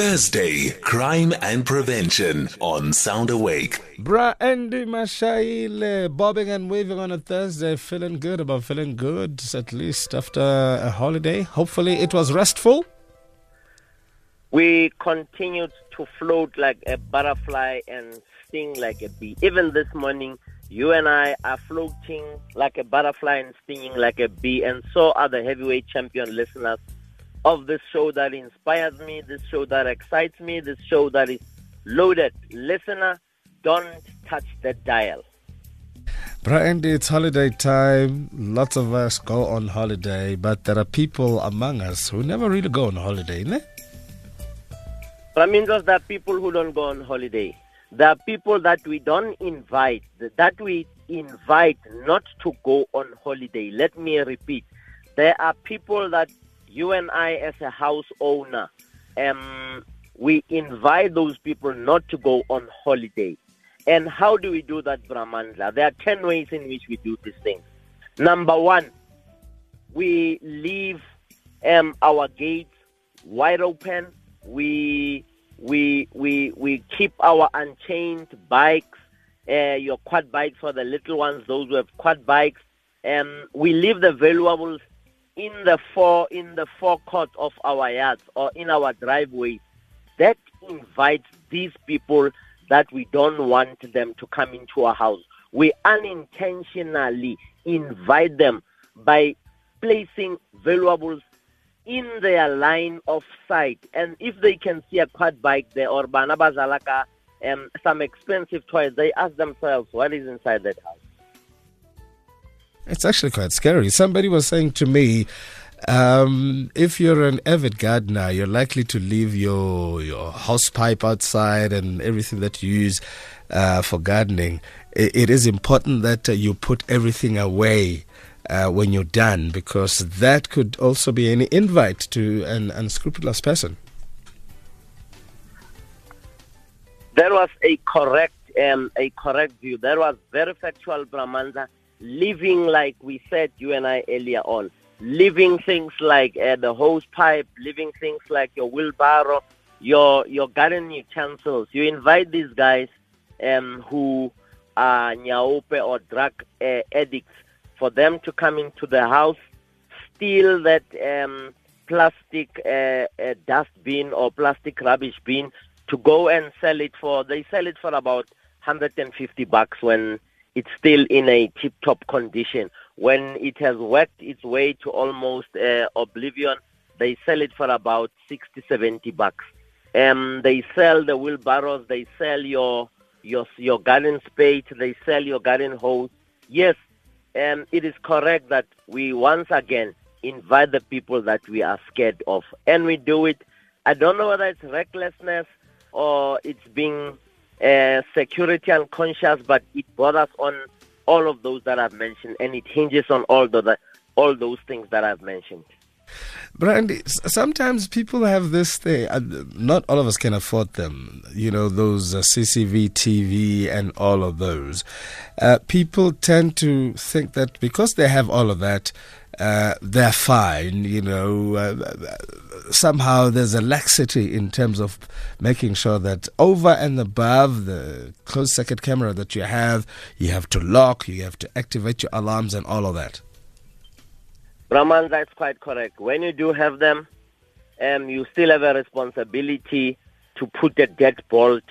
Thursday, Crime and Prevention on Sound Awake. Bra Andy Mashaile, bobbing and waving on a Thursday, feeling good about feeling good, at least after a holiday. Hopefully, it was restful. We continued to float like a butterfly and sting like a bee. Even this morning, you and I are floating like a butterfly and stinging like a bee, and so are the heavyweight champion listeners of this show that inspires me, this show that excites me, this show that is loaded. Listener, don't touch the dial. Brian, it's holiday time. Lots of us go on holiday, but there are people among us who never really go on holiday, ne? Flamingos, there are people who don't go on holiday. There are people that we don't invite, that we invite not to go on holiday. Let me repeat. There are people that you and I, as a house owner, um, we invite those people not to go on holiday. And how do we do that, Brahmandla? There are 10 ways in which we do these things. Number one, we leave um, our gates wide open. We, we, we, we keep our unchained bikes, uh, your quad bikes for the little ones, those who have quad bikes. Um, we leave the valuables in the fore in the forecourt of our yards or in our driveway that invites these people that we don't want them to come into our house. We unintentionally invite them by placing valuables in their line of sight. And if they can see a quad bike there or banabazalaka and um, some expensive toys, they ask themselves, what is inside that house? It's actually quite scary. Somebody was saying to me, um, if you're an avid gardener, you're likely to leave your your house pipe outside and everything that you use uh, for gardening. It, it is important that uh, you put everything away uh, when you're done, because that could also be an invite to an unscrupulous person. That was a correct um, a correct view. That was very factual, Brahmanda living like we said, you and I earlier on, living things like uh, the hose pipe, living things like your wheelbarrow, your your garden utensils. You invite these guys um, who are nyaope or drug uh, addicts for them to come into the house, steal that um, plastic uh, uh, dust bin or plastic rubbish bin to go and sell it for. They sell it for about 150 bucks when it's still in a tip-top condition. When it has worked its way to almost uh, oblivion, they sell it for about 60, 70 bucks. Um, they sell the wheelbarrows, they sell your your your garden spade, they sell your garden hose. Yes, um, it is correct that we once again invite the people that we are scared of, and we do it. I don't know whether it's recklessness or it's being uh, security unconscious, but it borders on all of those that I've mentioned, and it hinges on all the all those things that I've mentioned. Brandy, sometimes people have this thing. Uh, not all of us can afford them. You know, those uh, CCV TV and all of those. Uh, people tend to think that because they have all of that, uh, they're fine. You know, uh, somehow there's a laxity in terms of making sure that over and above the closed circuit camera that you have, you have to lock, you have to activate your alarms and all of that. Brahman, that's quite correct. When you do have them, um, you still have a responsibility to put the deadbolt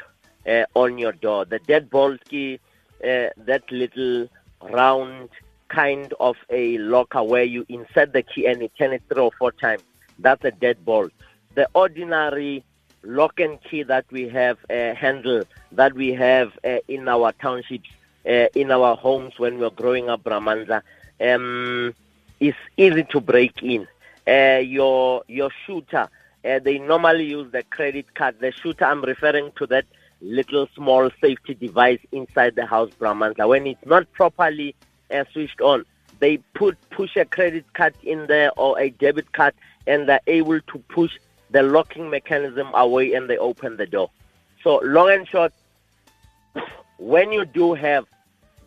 uh, on your door. The deadbolt key, uh, that little round kind of a locker where you insert the key and you turn it three or four times. That's a deadbolt. The ordinary lock and key that we have uh, handle that we have uh, in our townships, uh, in our homes when we are growing up, Brahmanza, um, is easy to break in. Uh, your your shooter, uh, they normally use the credit card. The shooter, I'm referring to that little small safety device inside the house, Brahmanza. When it's not properly uh, switched on, they put push a credit card in there or a debit card, and they're able to push the locking mechanism away, and they open the door. So long and short, when you do have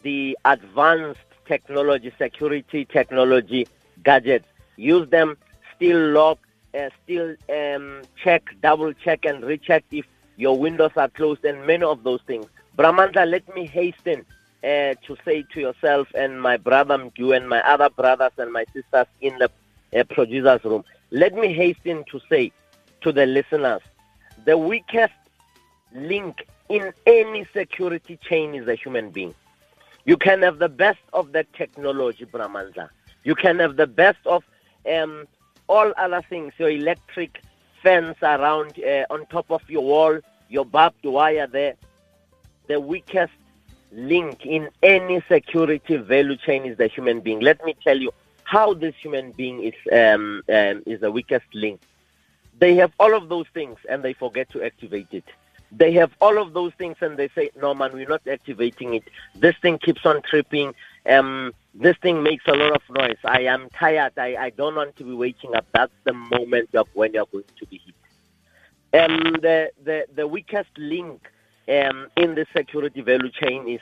the advanced technology, security technology gadgets. Use them, still lock, uh, still um, check, double check, and recheck if your windows are closed, and many of those things. Bramandla, let me hasten uh, to say to yourself and my brother Mgu and my other brothers and my sisters in the uh, producer's room, let me hasten to say to the listeners, the weakest link in any security chain is a human being. You can have the best of the technology, Bramandla. You can have the best of um, all other things, your electric fence around uh, on top of your wall, your barbed wire there. The weakest link in any security value chain is the human being. Let me tell you how this human being is um, um, is the weakest link. They have all of those things and they forget to activate it. They have all of those things and they say, no man, we're not activating it. This thing keeps on tripping. Um, this thing makes a lot of noise. I am tired. I, I don't want to be waking up. That's the moment of when you're going to be hit. Um, the, the, the weakest link um, in the security value chain is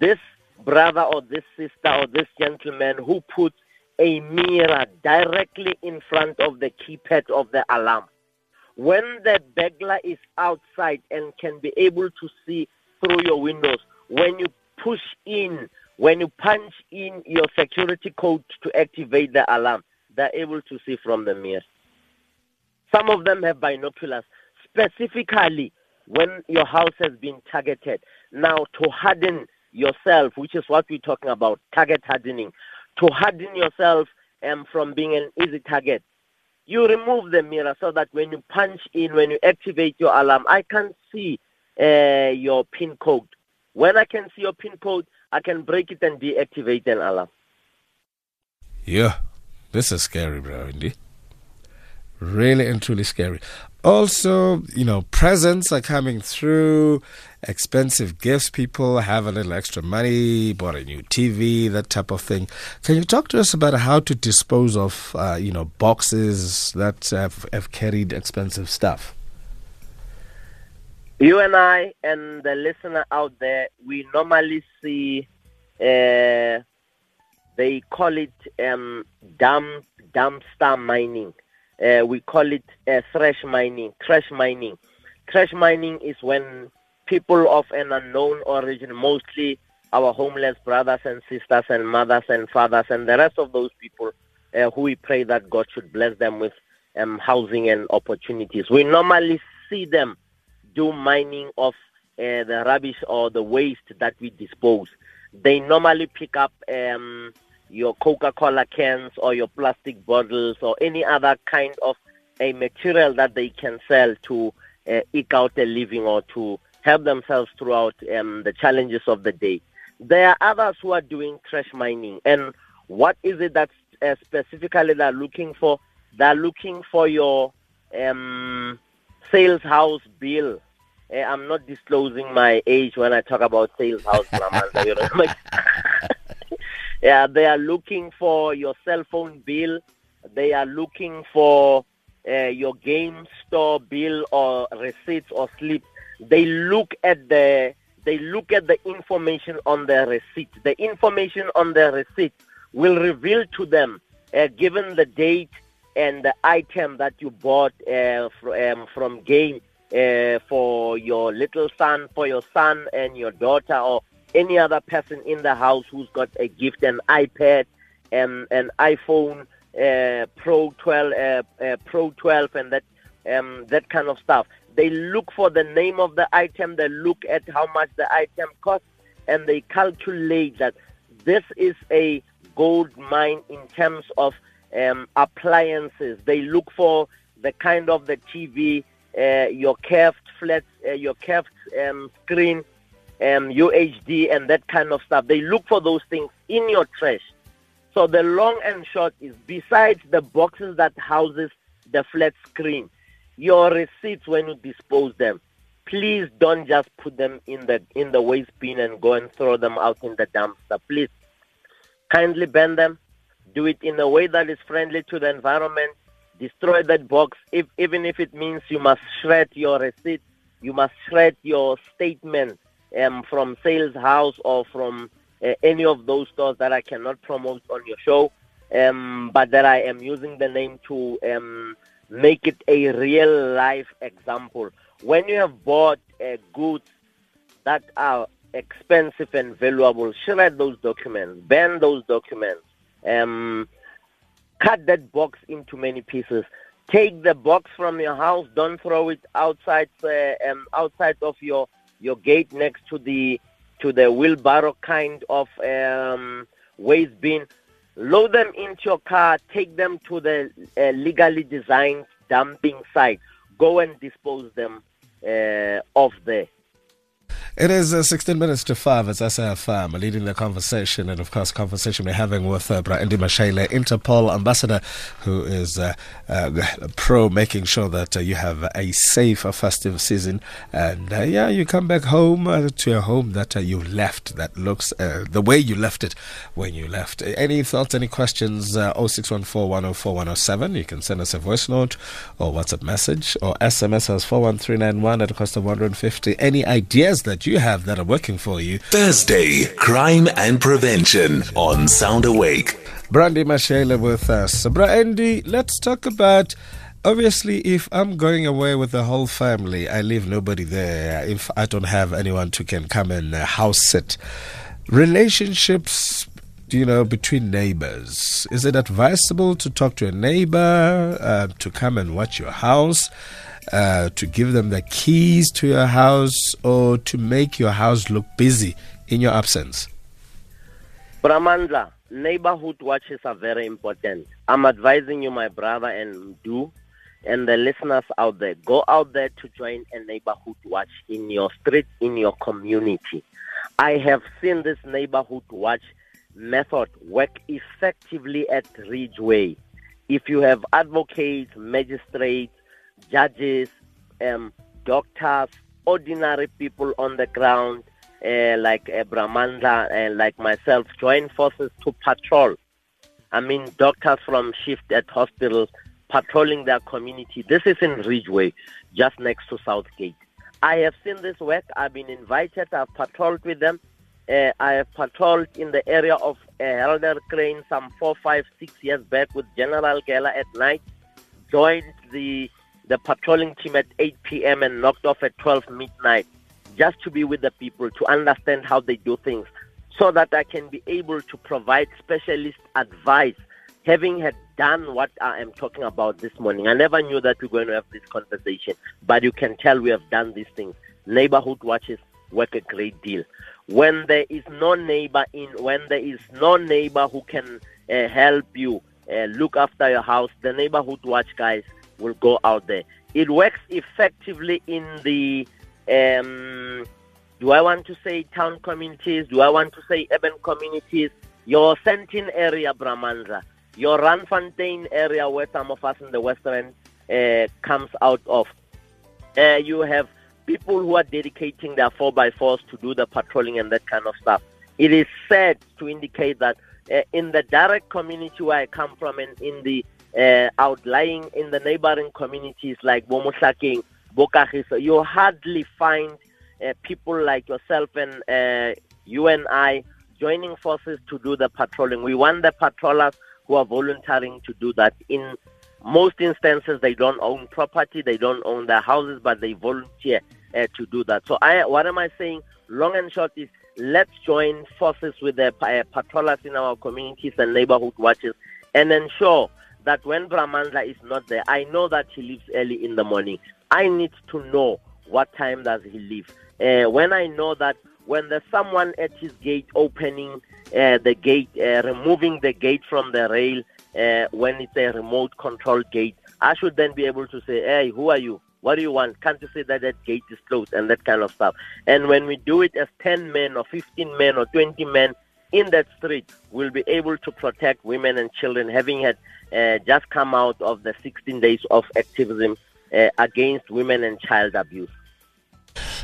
this brother or this sister or this gentleman who put a mirror directly in front of the keypad of the alarm. When the burglar is outside and can be able to see through your windows, when you push in when you punch in your security code to activate the alarm, they're able to see from the mirror. Some of them have binoculars, specifically when your house has been targeted. Now, to harden yourself, which is what we're talking about, target hardening, to harden yourself um, from being an easy target, you remove the mirror so that when you punch in, when you activate your alarm, I can see uh, your PIN code. When I can see your PIN code, I can break it and deactivate an alarm. Yeah, this is scary, bro, indeed. Really and truly scary. Also, you know, presents are coming through, expensive gifts. People have a little extra money, bought a new TV, that type of thing. Can you talk to us about how to dispose of, uh, you know, boxes that have, have carried expensive stuff? you and I and the listener out there, we normally see, uh, they call it um, dump, dumpster mining. Uh, we call it uh, thrash mining, trash mining. Trash mining is when people of an unknown origin, mostly our homeless brothers and sisters and mothers and fathers and the rest of those people uh, who we pray that God should bless them with um, housing and opportunities. We normally see them do mining of uh, the rubbish or the waste that we dispose. They normally pick up um, your Coca-Cola cans or your plastic bottles or any other kind of a material that they can sell to uh, eke out a living or to help themselves throughout um, the challenges of the day. There are others who are doing trash mining. And what is it that uh, specifically they're looking for? They're looking for your um, sales house bill uh, I'm not disclosing my age when I talk about sales house. yeah, they are looking for your cell phone bill. They are looking for uh, your game store bill or receipts or slip. They look at the they look at the information on the receipt. The information on the receipt will reveal to them, uh, given the date and the item that you bought uh, fr- um, from game, uh, for your little son, for your son and your daughter, or any other person in the house who's got a gift, an iPad, and an iPhone uh, Pro 12, uh, uh, Pro 12, and that um, that kind of stuff. They look for the name of the item. They look at how much the item costs, and they calculate that this is a gold mine in terms of um, appliances. They look for the kind of the TV uh, your curved flat, uh, your curved um, screen, um, UHD, and that kind of stuff. They look for those things in your trash. So the long and short is, besides the boxes that houses the flat screen, your receipts when you dispose them, please don't just put them in the in the waste bin and go and throw them out in the dumpster. Please kindly ban them. Do it in a way that is friendly to the environment destroy that box, if, even if it means you must shred your receipt, you must shred your statement um, from sales house or from uh, any of those stores that I cannot promote on your show, um, but that I am using the name to um, make it a real life example. When you have bought uh, goods that are expensive and valuable, shred those documents, burn those documents, um, cut that box into many pieces. Take the box from your house. Don't throw it outside uh, um, outside of your your gate next to the to the wheelbarrow kind of um, waste bin. Load them into your car. Take them to the uh, legally designed dumping site. Go and dispose them uh, off there. It is uh, 16 minutes to 5. It's SAFM leading the conversation, and of course, conversation we're having with uh, Braendi Mashaile, Interpol ambassador, who is uh, uh, pro making sure that uh, you have a safe festive season. And uh, yeah, you come back home uh, to your home that you left, that looks the way you left it when you left. Any thoughts, any questions? Uh, 0614 104 107. You can send us a voice note or WhatsApp message or SMS as 41391 at a cost of 150. Any ideas that you have that are working for you? Thursday, Crime and Prevention on Sound Awake. Brandy Mashaile with us. Brandy, let's talk about. Obviously, if I'm going away with the whole family, I leave nobody there. If I don't have anyone to can come and house sit, relationships, you know, between neighbors. Is it advisable to talk to a neighbor uh, to come and watch your house, uh, to give them the keys to your house, or to make your house look busy in your absence? Bramandla, neighborhood watches are very important. I'm advising you, my brother, and do, and the listeners out there, go out there to join a neighborhood watch in your street, in your community. I have seen this neighborhood watch method work effectively at Ridgeway. If you have advocates, magistrates, judges, um, doctors, ordinary people on the ground, uh, like uh, and like myself, join forces to patrol. I mean, doctors from shift at hospitals patrolling their community. This is in Ridgeway, just next to Southgate. I have seen this work. I've been invited. I've patrolled with them. Uh, I have patrolled in the area of uh, Helder Crane some four, five, six years back with General Geller at night. Joined the the patrolling team at 8 p.m. and knocked off at 12 midnight just to be with the people, to understand how they do things, so that I can be able to provide specialist advice. Having had done what I am talking about this morning, I never knew that we are going to have this conversation, but you can tell we have done these things. Neighborhood watches work a great deal. When there is no neighbor in, when there is no neighbor who can uh, help you uh, look after your house, the neighborhood watch guys will go out there. It works effectively in the um, do I want to say town communities? Do I want to say urban communities? Your Sentin area, Bramandla, your Randfontein area, where some of us in the Western uh, comes out of. Uh, you have people who are dedicating their 4x4s to do the patrolling and that kind of stuff. It is said to indicate that uh, in the direct community where I come from and in the uh, outlying in the neighboring communities like Bomosaking, Bokagiso, you hardly find uh, people like yourself and uh, you and I joining forces to do the patrolling. We want the patrollers who are volunteering to do that. In most instances, they don't own property, they don't own their houses, but they volunteer uh, to do that. So, I, what am I saying? Long and short is let's join forces with the uh, patrollers in our communities and neighborhood watches and ensure that when Bramandla is not there, I know that he leaves early in the morning. I need to know what time does he leave. Uh, when I know that when there's someone at his gate opening uh, the gate, uh, removing the gate from the rail, when it's a remote control gate, I should then be able to say, hey, who are you? What do you want? Can't you say that that gate is closed and that kind of stuff? And when we do it as 10 men or 15 men or 20 men in that street, we'll be able to protect women and children having had uh, just come out of the 16 days of activism uh, against women and child abuse.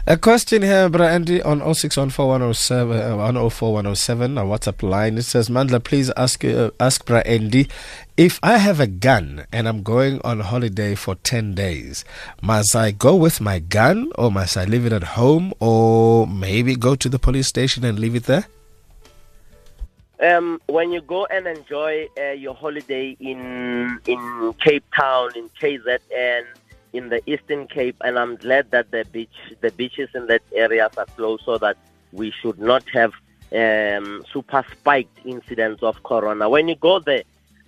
A question here, Braendi, on 0614107107, 104107, our WhatsApp line. It says, Mandla, please ask uh, ask Braendi, if I have a gun and I'm going on holiday for 10 days, must I go with my gun or must I leave it at home or maybe go to the police station and leave it there? Um, when you go and enjoy uh, your holiday in in Cape Town, in KZN, in the Eastern Cape, and I'm glad that the beach, the beaches in that area are closed, so that we should not have um, super spiked incidents of corona. When you go there,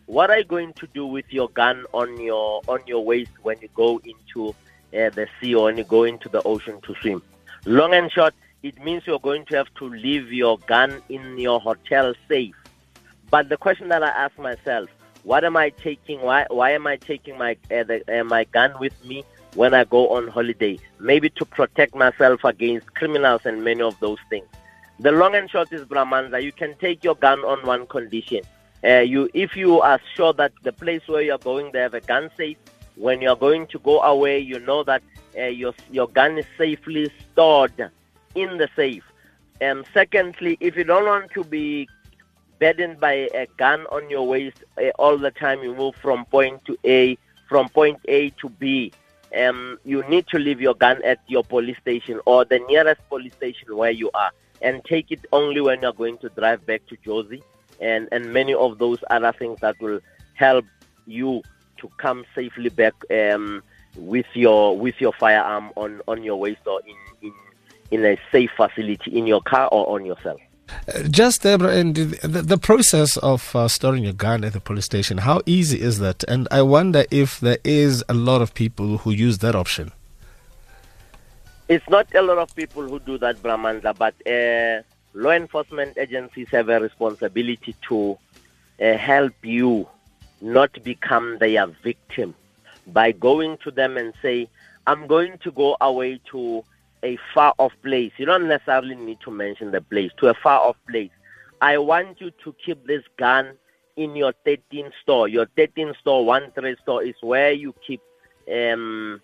what are you going to do with your gun on your on your waist when you go into uh, the sea or when you go into the ocean to swim? Long and short, it means you're going to have to leave your gun in your hotel safe. But the question that I ask myself, what am I taking? Why why am I taking my uh, the, uh, my gun with me when I go on holiday? Maybe to protect myself against criminals and many of those things. The long and short is Brahmanza. You can take your gun on one condition. Uh, you, if you are sure that the place where you're going, they have a gun safe. When you're going to go away, you know that uh, your your gun is safely stored in the safe. And secondly, if you don't want to be burdened by a gun on your waist uh, all the time, you move from point to A, from point A to B. Um, you need to leave your gun at your police station or the nearest police station where you are and take it only when you're going to drive back to Jozi and, and many of those other things that will help you to come safely back um, with your with your firearm on, on your waist or in, in, in a safe facility in your car or on yourself. Uh, just Deborah, and the, the process of uh, storing your gun at the police station, how easy is that? And I wonder if there is a lot of people who use that option. It's not a lot of people who do that, Brahmanza, but uh, law enforcement agencies have a responsibility to uh, help you not become their victim by going to them and say, I'm going to go away to a far off place. You don't necessarily need to mention the place, to a far off place. I want you to keep this gun in your 13 store. Your 13 store, one three store is where you keep um,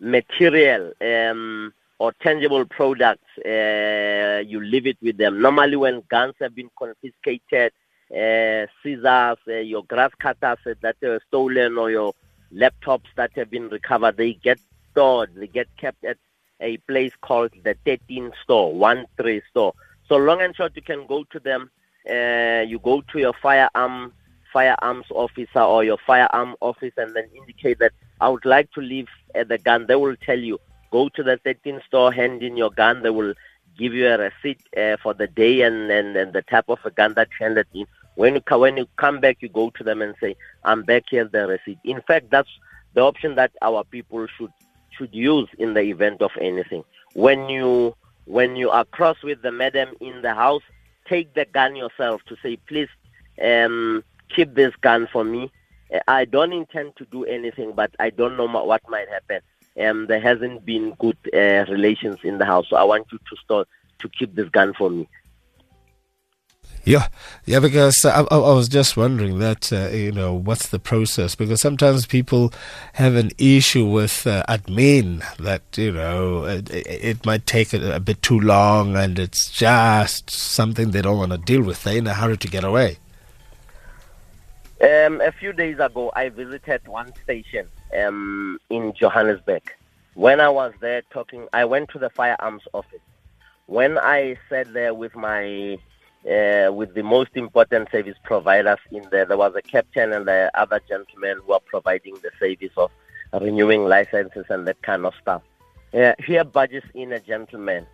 material, um, or tangible products, uh, you leave it with them. Normally, when guns have been confiscated, uh, scissors, uh, your grass cutters that are stolen, or your laptops that have been recovered, they get stored, they get kept at a place called the 13 store, 1 3 store. So, long and short, you can go to them. Uh, you go to your firearm firearms officer or your firearm office and then indicate that I would like to leave uh, the gun. They will tell you Go to the 13 store, hand in your gun. They will give you a receipt uh, for the day and, and, and the type of a gun that you handed in. When you, when you come back, you go to them and say, I'm back, here's the receipt. In fact, that's the option that our people should should use in the event of anything. When you when you are cross with the madam in the house, take the gun yourself to say, please um, keep this gun for me. I don't intend to do anything, but I don't know what might happen um, there hasn't been good uh, relations in the house. So I want you to start to keep this gun for me. Yeah, yeah, because I, I, was just wondering that, uh, you know, what's the process? Because sometimes people have an issue with uh, admin that, you know, it, it might take a, a, bit too long and it's just something they don't want to deal with. They're in a hurry to get away. Um, a few days ago, I visited one station um, in Johannesburg. When I was there talking, I went to the firearms office. When I sat there with my uh, with the most important service providers in there, there was a captain and the other gentlemen who are providing the service of renewing licenses and that kind of stuff. Uh, here budges in a gentleman.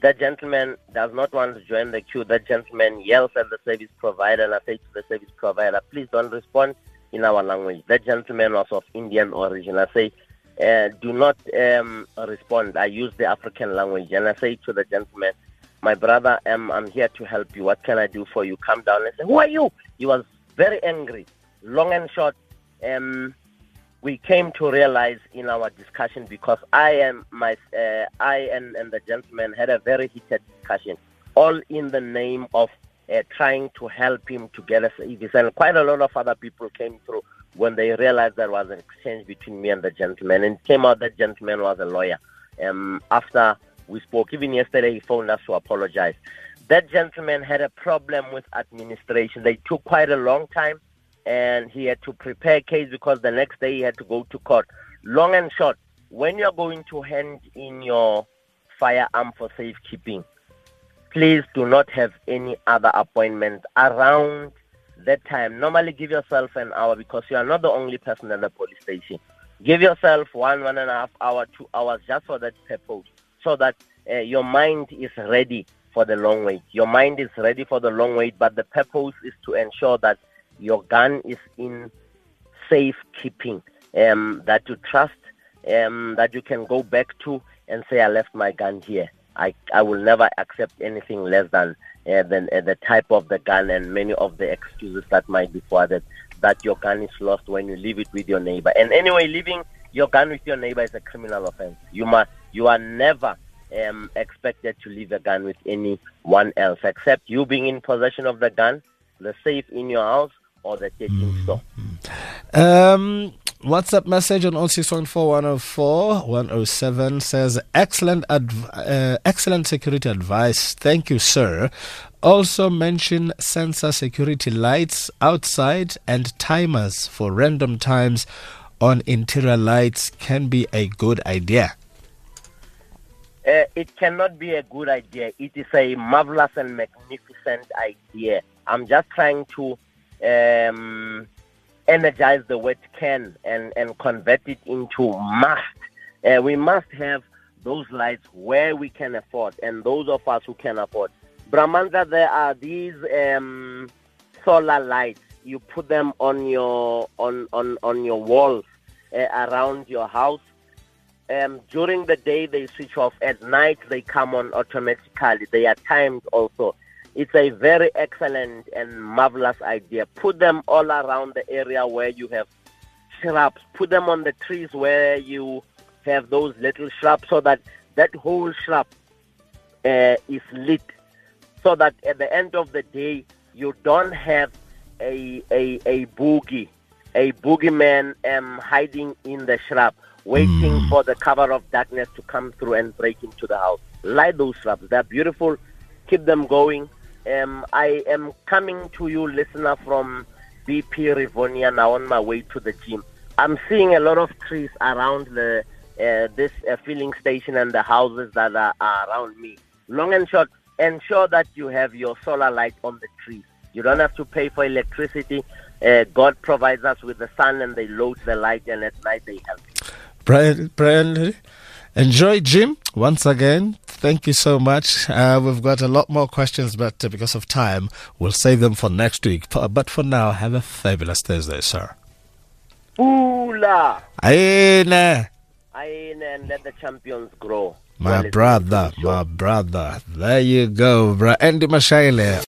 That gentleman does not want to join the queue. That gentleman yells at the service provider and I say to the service provider, please don't respond in our language. That gentleman was of Indian origin. I say, uh, do not um, respond. I use the African language. And I say to the gentleman, my brother, um, I'm here to help you. What can I do for you? Come down and say, who are you? He was very angry. Long and short, um, we came to realize in our discussion because I am my uh, I and, and the gentleman had a very heated discussion, all in the name of uh, trying to help him to get a service. And quite a lot of other people came through when they realized there was an exchange between me and the gentleman. And it came out that gentleman was a lawyer. Um, after we spoke, even yesterday, he phoned us to apologize. That gentleman had a problem with administration. They took quite a long time, and he had to prepare case because the next day he had to go to court. Long and short, when you're going to hand in your firearm for safekeeping, please do not have any other appointments around that time. Normally give yourself an hour because you are not the only person at the police station. Give yourself one, one and a half hour, two hours just for that purpose so that uh, your mind is ready for the long wait. Your mind is ready for the long wait, but the purpose is to ensure that your gun is in safe keeping, um, that you trust, um, that you can go back to and say, I left my gun here. I, I will never accept anything less than uh, than uh, the type of the gun and many of the excuses that might be forwarded that your gun is lost when you leave it with your neighbor. And anyway, leaving your gun with your neighbor is a criminal offense. You must you are never um, expected to leave a gun with anyone else except you being in possession of the gun, the safe in your house, or the taking mm-hmm. store. Um, WhatsApp message on 0614 107 says excellent adv- uh, excellent security advice. Thank you, sir. Also mention sensor security lights outside and timers for random times on interior lights can be a good idea. Uh, it cannot be a good idea. It is a marvelous and magnificent idea. I'm just trying to um, energize the word can and, and convert it into must. Uh, we must have those lights where we can afford, and those of us who can afford. Brahmanza, there are these um, solar lights. You put them on your on on on your walls uh, around your house um, during the day they switch off. At night they come on automatically. They are timed also. It's a very excellent and marvelous idea. Put them all around the area where you have shrubs. Put them on the trees where you have those little shrubs so that that whole shrub uh, is lit. So that at the end of the day, you don't have a, a, a boogie, a boogeyman um, hiding in the shrub waiting mm. for the cover of darkness to come through and break into the house. Light those shrubs. They're beautiful. Keep them going. Um, I am coming to you, listener, from BP Rivonia now on my way to the gym. I'm seeing a lot of trees around the uh, this uh, filling station and the houses that are, are around me. Long and short, ensure that you have your solar light on the trees. You don't have to pay for electricity. Uh, God provides us with the sun and they load the light and at night they help. Brian, Brian, enjoy gym. once again. Thank you so much. Uh, we've got a lot more questions, but uh, because of time, we'll save them for next week. But for now, have a fabulous Thursday, sir. Pula. Aina. Aina, and let the champions grow. My well, brother, my brother. There you go, bro. Andy Mashaile.